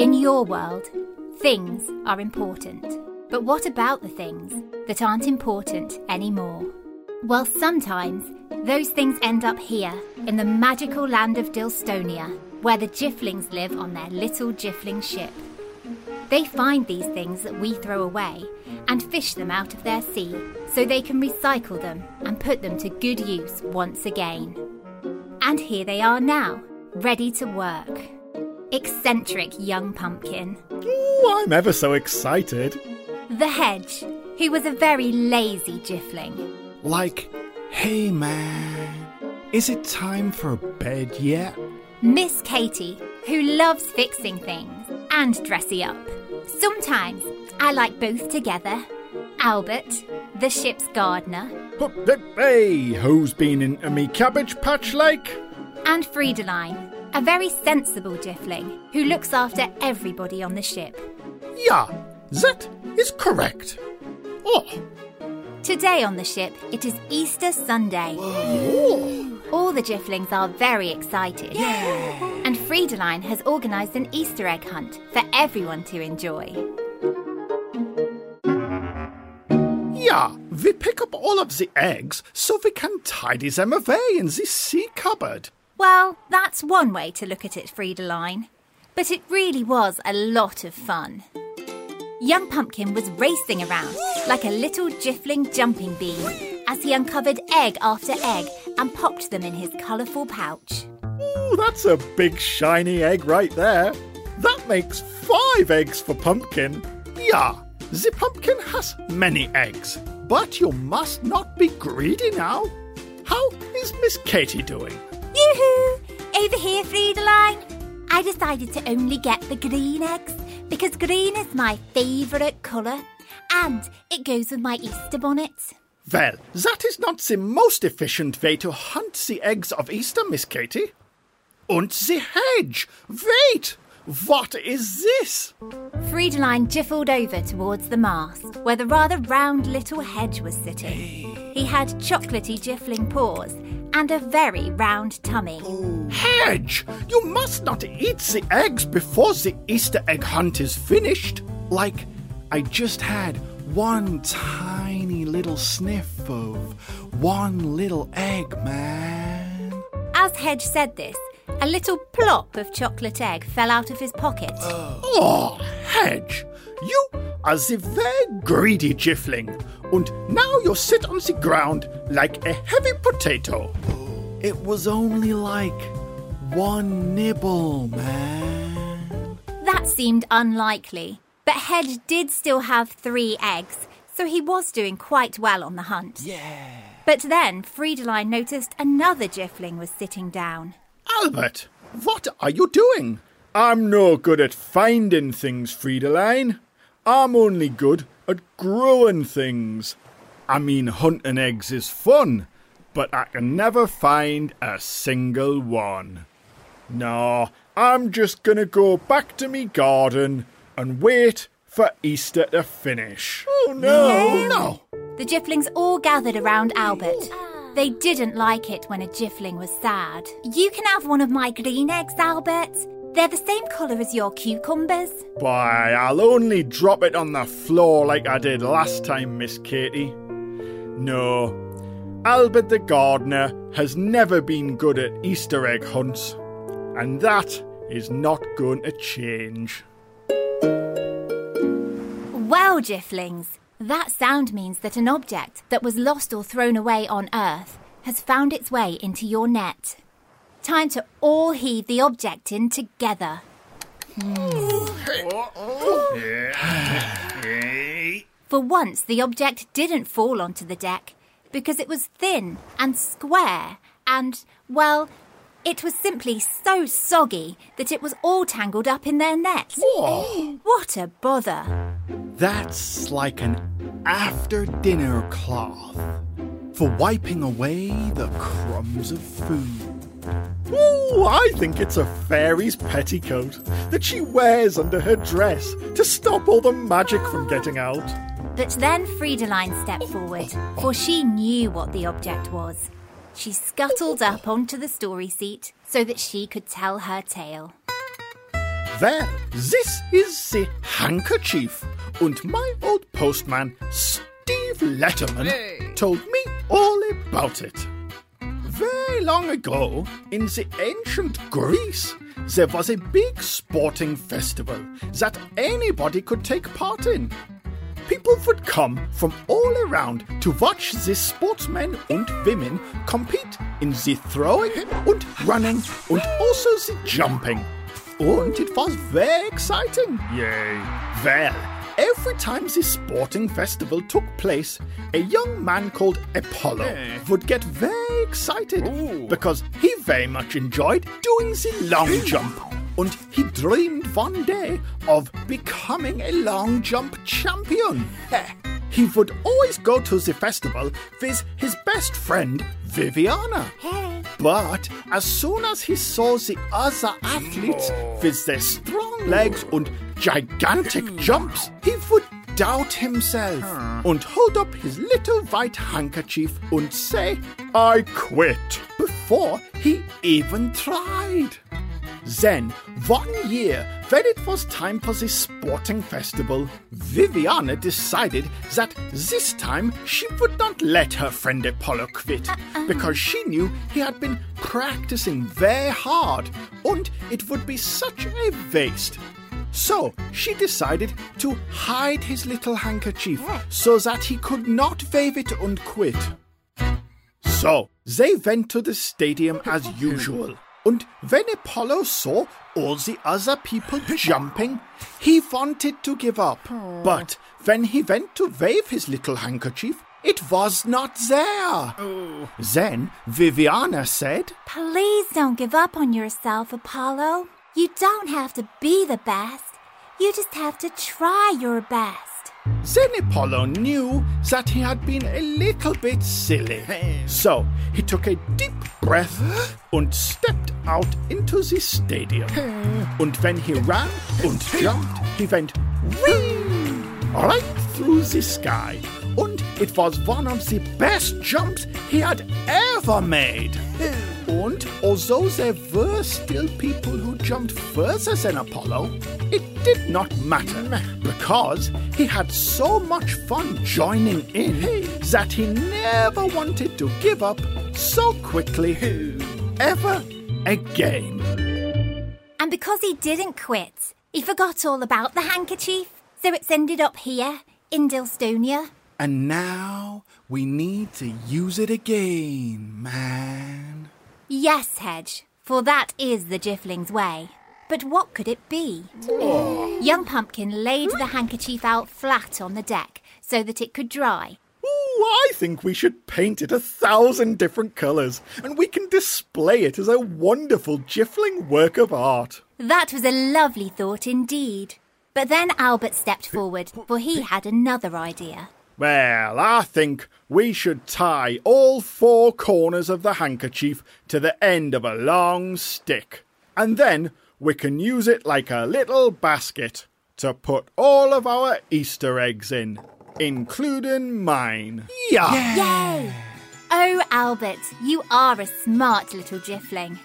In your world, things are important. But what about the things that aren't important anymore? Well, sometimes those things end up here in the magical land of Dilstonia, where the Jifflings live on their little Jiffling ship. They find these things that we throw away and fish them out of their sea so they can recycle them and put them to good use once again. And here they are now, ready to work. Eccentric young pumpkin. Ooh, I'm ever so excited. The hedge, who was a very lazy Jiffling. Like, hey man, is it time for bed yet? Miss Katy, who loves fixing things and dressy up. Sometimes I like both together. Albert, the ship's gardener, But, but, hey, who's been into me cabbage patch like? and Friedeline, a very sensible Jiffling who looks after everybody on the ship. Yeah, that is correct. Oh, Today on the ship, it is Easter Sunday. All the Jifflings are very excited. Yeah. And Friedeline has organised an Easter egg hunt for everyone to enjoy. yeah, we pick up all of the eggs so we can tidy them away in the sea cupboard. Well, that's one way to look at it, Friedeline. But it really was a lot of fun. Young Pumpkin was racing around like a little Jiffling jumping bean as he uncovered egg after egg and popped them in his colourful pouch. Ooh, that's a big shiny egg right there. That makes five eggs for Pumpkin. Yeah, the pumpkin has many eggs, but you must not be greedy now. How is Miss Katy doing? Over here, Friedeline. I decided to only get the green eggs because green is my favourite colour and it goes with my Easter bonnet. Well, that is not the most efficient way to hunt the eggs of Easter, Miss Katy. And the hedge! Wait! What is this? Friedeline jiffled over towards the mast where the rather round little hedge was sitting. He had chocolatey jiffling paws and a very round tummy. Hedge! You must not eat the eggs before the Easter egg hunt is finished. Like, I just had one tiny little sniff of one little egg, man. As Hedge said this, a little plop of chocolate egg fell out of his pocket. Oh, Hedge, you are the very greedy jiffling, and now you sit on the ground like a heavy potato. It was only like one nibble, man. That seemed unlikely, but Hedge did still have three eggs, so he was doing quite well on the hunt. Yeah. But then Friedeline noticed another jiffling was sitting down. Albert, what are you doing? I'm no good at finding things, Friedeline. I'm only good at growing things. I mean, hunting eggs is fun, but I can never find a single one. No, I'm just gonna go back to me garden and wait for Easter to finish. Oh no! No! The jifflings all gathered around Albert. Ah. They didn't like it when a jiffling was sad. You can have one of my green eggs, Albert. They're the same colour as your cucumbers. Why, I'll only drop it on the floor like I did last time, Miss Katy. No, Albert the gardener has never been good at Easter egg hunts, and that is not going to change. Well, jifflings, that sound means that an object that was lost or thrown away on Earth has found its way into your net. Time to all heave the object in together. For once, the object didn't fall onto the deck because it was thin and square and, well, it was simply so soggy that it was all tangled up in their net. What a bother! That's like an after dinner cloth for wiping away the crumbs of food. Ooh, I think it's a fairy's petticoat that she wears under her dress to stop all the magic from getting out. But then Friedeline stepped forward, for she knew what the object was. She scuttled up onto the story seat so that she could tell her tale. There, this is the handkerchief, and my old postman, Steve Letterman, Hey. told me all about it. Very long ago, in the ancient Greece, there was a big sporting festival that anybody could take part in. People would come from all around to watch the sportsmen and women compete in the throwing and running and also the jumping. And it was very exciting. Yay. Well, every time the sporting festival took place, a young man called Apollo would get very excited Ooh. because he very much enjoyed doing the long jump. And he dreamed one day of becoming a long jump champion. He would always go to the festival with his best friend, Viviana. Hey. But as soon as he saw the other athletes with their strong legs and gigantic hmm. jumps, he would doubt himself and hold up his little white handkerchief and say, I quit, before he even tried. Then, one year, when it was time for the sporting festival, Viviana decided that this time she would not let her friend Apollo quit uh-uh. because she knew he had been practicing very hard and it would be such a waste. So she decided to hide his little handkerchief so that he could not wave it and quit. So they went to the stadium as usual. And when Apollo saw all the other people jumping, he wanted to give up. But when he went to wave his little handkerchief, it was not there. Oh. Then Viviana said, Please don't give up on yourself, Apollo. You don't have to be the best. You just have to try your best. Then Apollo knew that he had been a little bit silly. So he took a deep breath and stepped out into the stadium. And when he ran and jumped, he went whee right through the sky. And it was one of the best jumps he had ever made. And although there were still people who jumped further than Apollo, it did not matter because he had so much fun joining in that he never wanted to give up so quickly ever again. And because he didn't quit, he forgot all about the handkerchief. So it's ended up here, in Dilstonia. And now we need to use it again, man. Yes, Hedge, for that is the Jiffling's way. But what could it be? Oh. Young Pumpkin laid the handkerchief out flat on the deck so that it could dry. Ooh, I think we should paint it a thousand different colours, and we can display it as a wonderful Jiffling work of art. That was a lovely thought indeed. But then Albert stepped forward, for he had another idea. Well, I think we should tie all four corners of the handkerchief to the end of a long stick, and then we can use it like a little basket to put all of our Easter eggs in, including mine. Yeah. Yay! Oh, Albert, you are a smart little Jiffling.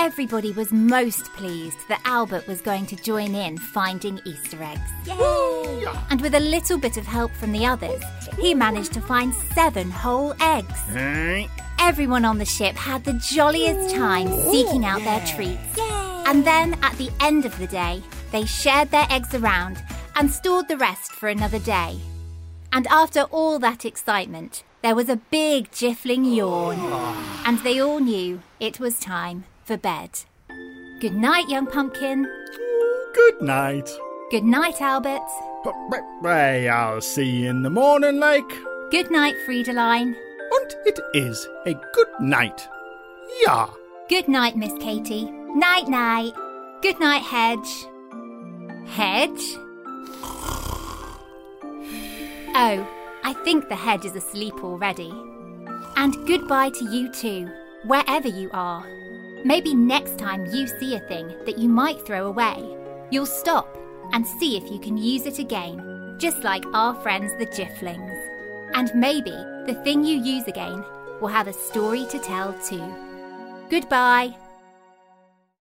Everybody was most pleased that Albert was going to join in finding Easter eggs. Yay! And with a little bit of help from the others, he managed to find seven whole eggs. Hey. Everyone on the ship had the jolliest time seeking out their treats. And then, at the end of the day, they shared their eggs around and stored the rest for another day. And after all that excitement, there was a big jiffling yawn. And they all knew it was time for bed. Good night, young pumpkin. Good night. Good night, Albert. Hey, I'll see you in the morning, like. Good night, Friedeline. And it is a good night. Yeah. Good night, Miss Katy. Night, night. Good night, Hedge. Hedge? Oh, I think the hedge is asleep already. And goodbye to you too, wherever you are. Maybe next time you see a thing that you might throw away, you'll stop and see if you can use it again, just like our friends the Jifflings. And maybe the thing you use again will have a story to tell too. Goodbye.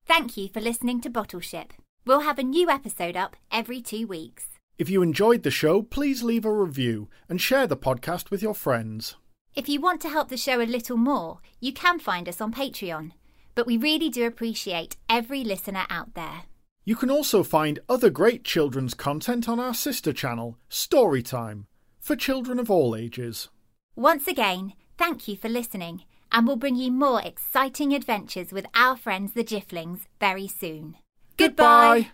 Thank you for listening to Bottle Ship. We'll have a new episode up every two weeks. If you enjoyed the show, please leave a review and share the podcast with your friends. If you want to help the show a little more, you can find us on Patreon. But we really do appreciate every listener out there. You can also find other great children's content on our sister channel, Storytime, for children of all ages. Once again, thank you for listening, and we'll bring you more exciting adventures with our friends the Jifflings very soon. Goodbye.